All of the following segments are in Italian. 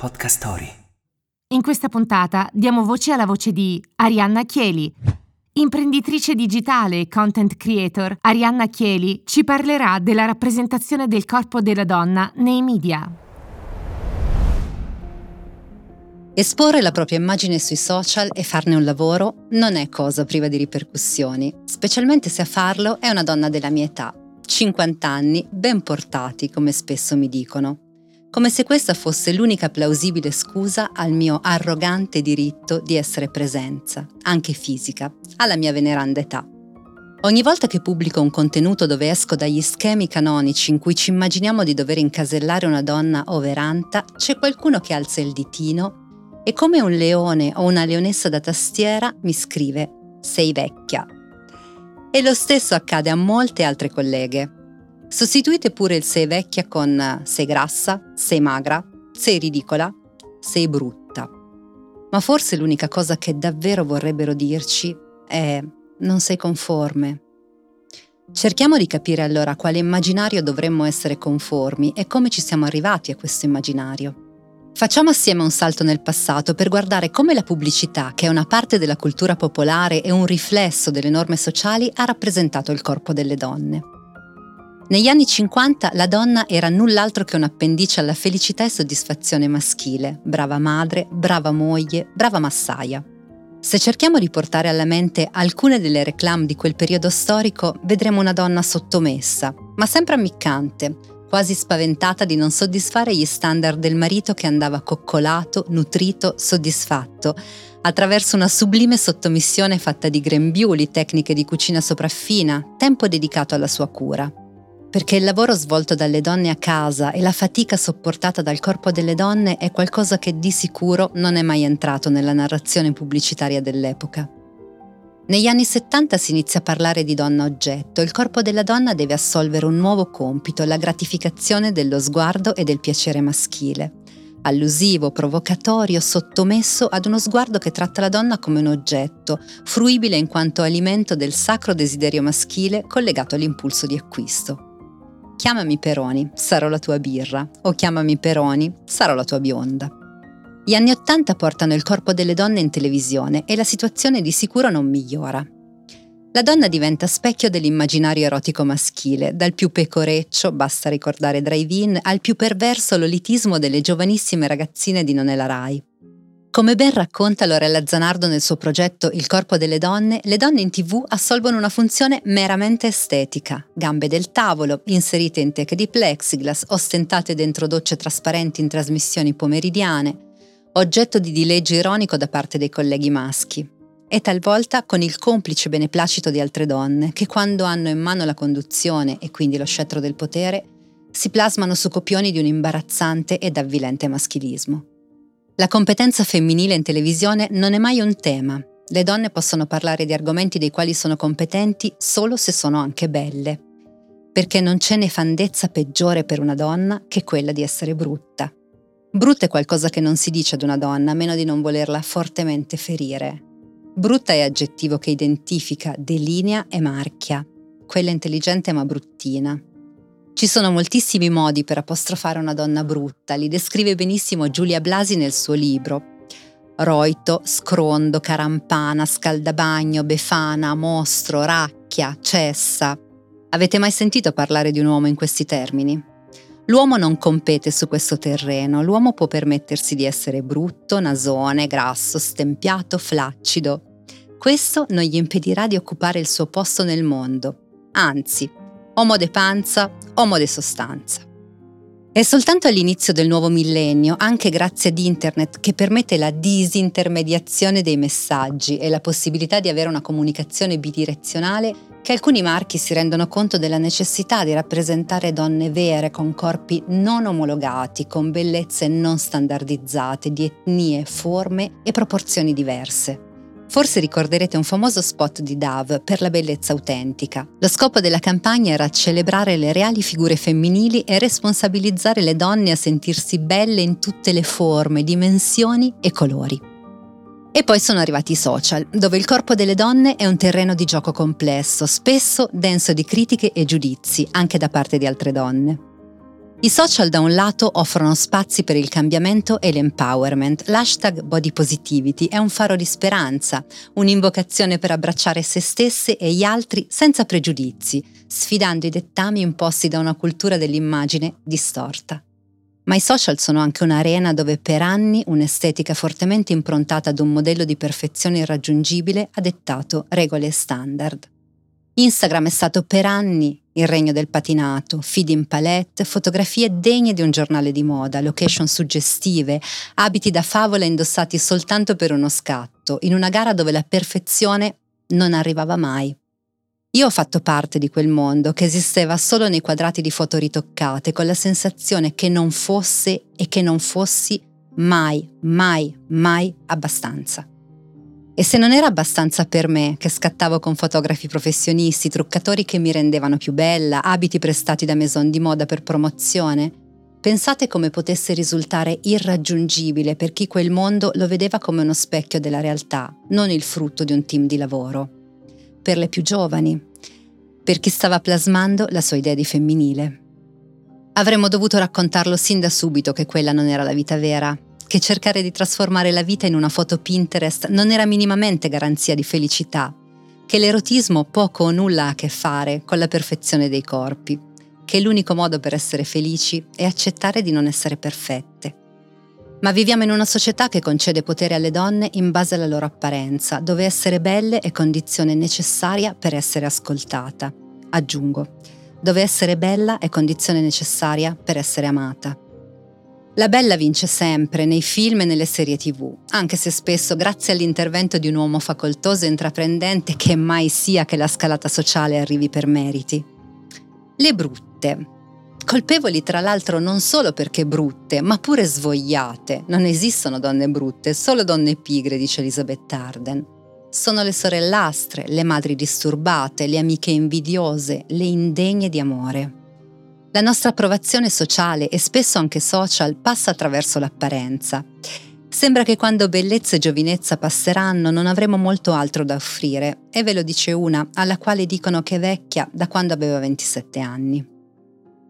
Podcast Story. In questa puntata diamo voce alla voce di Arianna Chieli. Imprenditrice digitale e content creator, Arianna Chieli ci parlerà della rappresentazione del corpo della donna nei media. Esporre la propria immagine sui social e farne un lavoro non è cosa priva di ripercussioni, specialmente se a farlo è una donna della mia età, 50 anni, ben portati, come spesso mi dicono come se questa fosse l'unica plausibile scusa al mio arrogante diritto di essere presenza, anche fisica, alla mia veneranda età. Ogni volta che pubblico un contenuto dove esco dagli schemi canonici in cui ci immaginiamo di dover incasellare una donna overanta, c'è qualcuno che alza il ditino e come un leone o una leonessa da tastiera mi scrive Sei vecchia. E lo stesso accade a molte altre colleghe, Sostituite pure il sei vecchia con sei grassa, sei magra, sei ridicola, sei brutta. Ma forse l'unica cosa che davvero vorrebbero dirci è non sei conforme. Cerchiamo di capire allora quale immaginario dovremmo essere conformi e come ci siamo arrivati a questo immaginario. Facciamo assieme un salto nel passato per guardare come la pubblicità, che è una parte della cultura popolare e un riflesso delle norme sociali, ha rappresentato il corpo delle donne. Negli anni 50 la donna era null'altro che un'appendice alla felicità e soddisfazione maschile, brava madre, brava moglie, brava massaia. Se cerchiamo di portare alla mente alcune delle reclame di quel periodo storico, vedremo una donna sottomessa, ma sempre ammiccante, quasi spaventata di non soddisfare gli standard del marito che andava coccolato, nutrito, soddisfatto, attraverso una sublime sottomissione fatta di grembiuli, tecniche di cucina sopraffina, tempo dedicato alla sua cura perché il lavoro svolto dalle donne a casa e la fatica sopportata dal corpo delle donne è qualcosa che di sicuro non è mai entrato nella narrazione pubblicitaria dell'epoca. Negli anni 70 si inizia a parlare di donna oggetto, il corpo della donna deve assolvere un nuovo compito, la gratificazione dello sguardo e del piacere maschile, allusivo, provocatorio, sottomesso ad uno sguardo che tratta la donna come un oggetto, fruibile in quanto alimento del sacro desiderio maschile collegato all'impulso di acquisto chiamami Peroni, sarò la tua birra, o chiamami Peroni, sarò la tua bionda. Gli anni Ottanta portano il corpo delle donne in televisione e la situazione di sicuro non migliora. La donna diventa specchio dell'immaginario erotico maschile, dal più pecoreccio, basta ricordare Drive-In, al più perverso lolitismo delle giovanissime ragazzine di Nonella Rai. Come ben racconta Lorella Zanardo nel suo progetto Il corpo delle donne, le donne in tv assolvono una funzione meramente estetica. Gambe del tavolo, inserite in teche di plexiglass, ostentate dentro docce trasparenti in trasmissioni pomeridiane, oggetto di dileggio ironico da parte dei colleghi maschi. E talvolta con il complice beneplacito di altre donne, che quando hanno in mano la conduzione e quindi lo scettro del potere, si plasmano su copioni di un imbarazzante ed avvilente maschilismo. La competenza femminile in televisione non è mai un tema. Le donne possono parlare di argomenti dei quali sono competenti solo se sono anche belle. Perché non c'è nefandezza peggiore per una donna che quella di essere brutta. Brutta è qualcosa che non si dice ad una donna a meno di non volerla fortemente ferire. Brutta è aggettivo che identifica, delinea e marchia. Quella intelligente ma bruttina, ci sono moltissimi modi per apostrofare una donna brutta, li descrive benissimo Giulia Blasi nel suo libro. Roito, scrondo, carampana, scaldabagno, befana, mostro, racchia, cessa. Avete mai sentito parlare di un uomo in questi termini? L'uomo non compete su questo terreno, l'uomo può permettersi di essere brutto, nasone, grasso, stempiato, flaccido. Questo non gli impedirà di occupare il suo posto nel mondo. Anzi, Homo de panza, Homo de sostanza. È soltanto all'inizio del nuovo millennio, anche grazie ad Internet, che permette la disintermediazione dei messaggi e la possibilità di avere una comunicazione bidirezionale, che alcuni marchi si rendono conto della necessità di rappresentare donne vere con corpi non omologati, con bellezze non standardizzate, di etnie, forme e proporzioni diverse. Forse ricorderete un famoso spot di Dove per la bellezza autentica. Lo scopo della campagna era celebrare le reali figure femminili e responsabilizzare le donne a sentirsi belle in tutte le forme, dimensioni e colori. E poi sono arrivati i social, dove il corpo delle donne è un terreno di gioco complesso, spesso denso di critiche e giudizi, anche da parte di altre donne. I social da un lato offrono spazi per il cambiamento e l'empowerment. L'hashtag body positivity è un faro di speranza, un'invocazione per abbracciare se stesse e gli altri senza pregiudizi, sfidando i dettami imposti da una cultura dell'immagine distorta. Ma i social sono anche un'arena dove per anni un'estetica fortemente improntata ad un modello di perfezione irraggiungibile ha dettato regole e standard. Instagram è stato per anni il regno del patinato, feed in palette, fotografie degne di un giornale di moda, location suggestive, abiti da favola indossati soltanto per uno scatto, in una gara dove la perfezione non arrivava mai. Io ho fatto parte di quel mondo che esisteva solo nei quadrati di foto ritoccate, con la sensazione che non fosse e che non fossi mai, mai, mai abbastanza. E se non era abbastanza per me, che scattavo con fotografi professionisti, truccatori che mi rendevano più bella, abiti prestati da maison di moda per promozione, pensate come potesse risultare irraggiungibile per chi quel mondo lo vedeva come uno specchio della realtà, non il frutto di un team di lavoro. Per le più giovani, per chi stava plasmando la sua idea di femminile. Avremmo dovuto raccontarlo sin da subito che quella non era la vita vera, che cercare di trasformare la vita in una foto Pinterest non era minimamente garanzia di felicità, che l'erotismo poco o nulla ha a che fare con la perfezione dei corpi, che l'unico modo per essere felici è accettare di non essere perfette. Ma viviamo in una società che concede potere alle donne in base alla loro apparenza, dove essere belle è condizione necessaria per essere ascoltata. Aggiungo, dove essere bella è condizione necessaria per essere amata. La bella vince sempre nei film e nelle serie tv, anche se spesso grazie all'intervento di un uomo facoltoso e intraprendente che mai sia che la scalata sociale arrivi per meriti. Le brutte. Colpevoli tra l'altro non solo perché brutte, ma pure svogliate. Non esistono donne brutte, solo donne pigre, dice Elizabeth Arden. Sono le sorellastre, le madri disturbate, le amiche invidiose, le indegne di amore. La nostra approvazione sociale e spesso anche social passa attraverso l'apparenza. Sembra che quando bellezza e giovinezza passeranno non avremo molto altro da offrire, e ve lo dice una alla quale dicono che è vecchia da quando aveva 27 anni.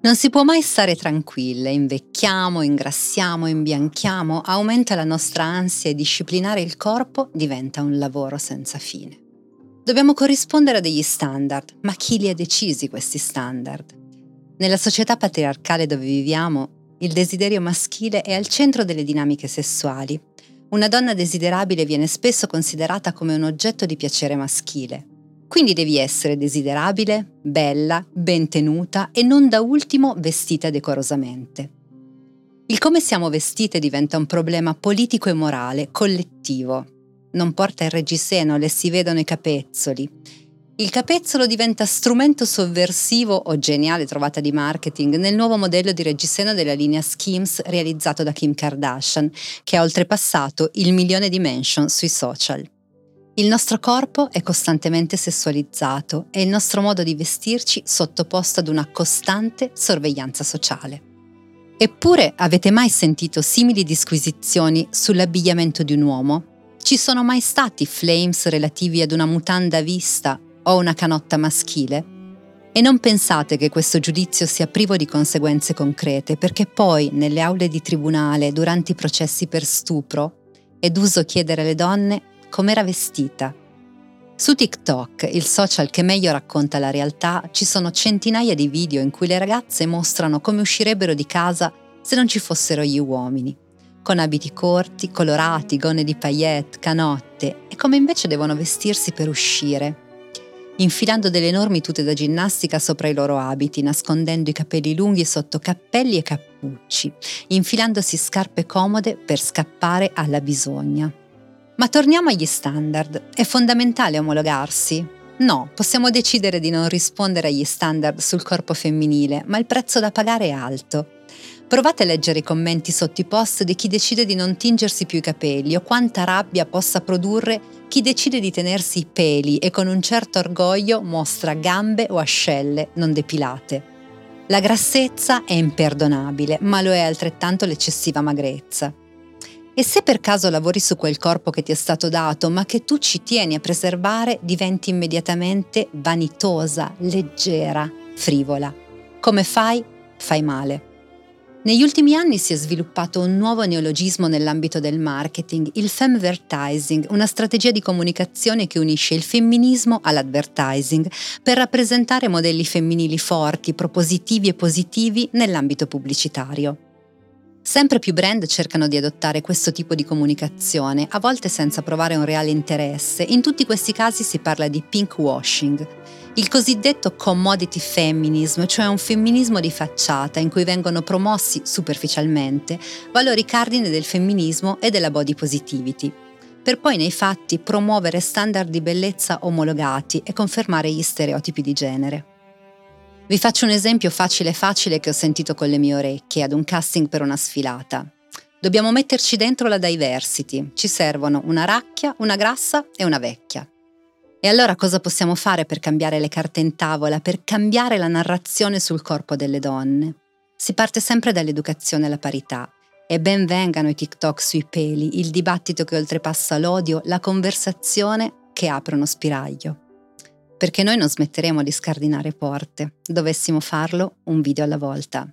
Non si può mai stare tranquille, invecchiamo, ingrassiamo, imbianchiamo, aumenta la nostra ansia e disciplinare il corpo diventa un lavoro senza fine. Dobbiamo corrispondere a degli standard, ma chi li ha decisi questi standard? Nella società patriarcale dove viviamo, il desiderio maschile è al centro delle dinamiche sessuali. Una donna desiderabile viene spesso considerata come un oggetto di piacere maschile. Quindi devi essere desiderabile, bella, ben tenuta e non da ultimo vestita decorosamente. Il come siamo vestite diventa un problema politico e morale, collettivo. Non porta il reggiseno, le si vedono i capezzoli il capezzolo diventa strumento sovversivo o geniale trovata di marketing nel nuovo modello di reggiseno della linea Skims realizzato da Kim Kardashian, che ha oltrepassato il milione di mention sui social. Il nostro corpo è costantemente sessualizzato e il nostro modo di vestirci sottoposto ad una costante sorveglianza sociale. Eppure avete mai sentito simili disquisizioni sull'abbigliamento di un uomo? Ci sono mai stati flames relativi ad una mutanda vista o una canotta maschile? E non pensate che questo giudizio sia privo di conseguenze concrete, perché poi nelle aule di tribunale, durante i processi per stupro, è d'uso chiedere alle donne com'era vestita. Su TikTok, il social che meglio racconta la realtà, ci sono centinaia di video in cui le ragazze mostrano come uscirebbero di casa se non ci fossero gli uomini, con abiti corti, colorati, gonne di paillette, canotte, e come invece devono vestirsi per uscire, infilando delle enormi tute da ginnastica sopra i loro abiti, nascondendo i capelli lunghi sotto cappelli e cappucci, infilandosi scarpe comode per scappare alla bisogna. Ma torniamo agli standard. È fondamentale omologarsi? No, possiamo decidere di non rispondere agli standard sul corpo femminile, ma il prezzo da pagare è alto. Provate a leggere i commenti sotto i post di chi decide di non tingersi più i capelli o quanta rabbia possa produrre chi decide di tenersi i peli e con un certo orgoglio mostra gambe o ascelle non depilate. La grassezza è imperdonabile, ma lo è altrettanto l'eccessiva magrezza. E se per caso lavori su quel corpo che ti è stato dato, ma che tu ci tieni a preservare, diventi immediatamente vanitosa, leggera, frivola. Come fai? Fai male. Negli ultimi anni si è sviluppato un nuovo neologismo nell'ambito del marketing, il femvertising, una strategia di comunicazione che unisce il femminismo all'advertising per rappresentare modelli femminili forti, propositivi e positivi nell'ambito pubblicitario. Sempre più brand cercano di adottare questo tipo di comunicazione, a volte senza provare un reale interesse. In tutti questi casi si parla di pink washing, il cosiddetto commodity feminism, cioè un femminismo di facciata in cui vengono promossi superficialmente valori cardine del femminismo e della body positivity, per poi nei fatti promuovere standard di bellezza omologati e confermare gli stereotipi di genere. Vi faccio un esempio facile facile che ho sentito con le mie orecchie ad un casting per una sfilata. Dobbiamo metterci dentro la diversity. Ci servono una racchia, una grassa e una vecchia. E allora cosa possiamo fare per cambiare le carte in tavola, per cambiare la narrazione sul corpo delle donne? Si parte sempre dall'educazione alla parità. E ben vengano i TikTok sui peli, il dibattito che oltrepassa l'odio, la conversazione che apre uno spiraglio perché noi non smetteremo di scardinare porte. Dovessimo farlo un video alla volta.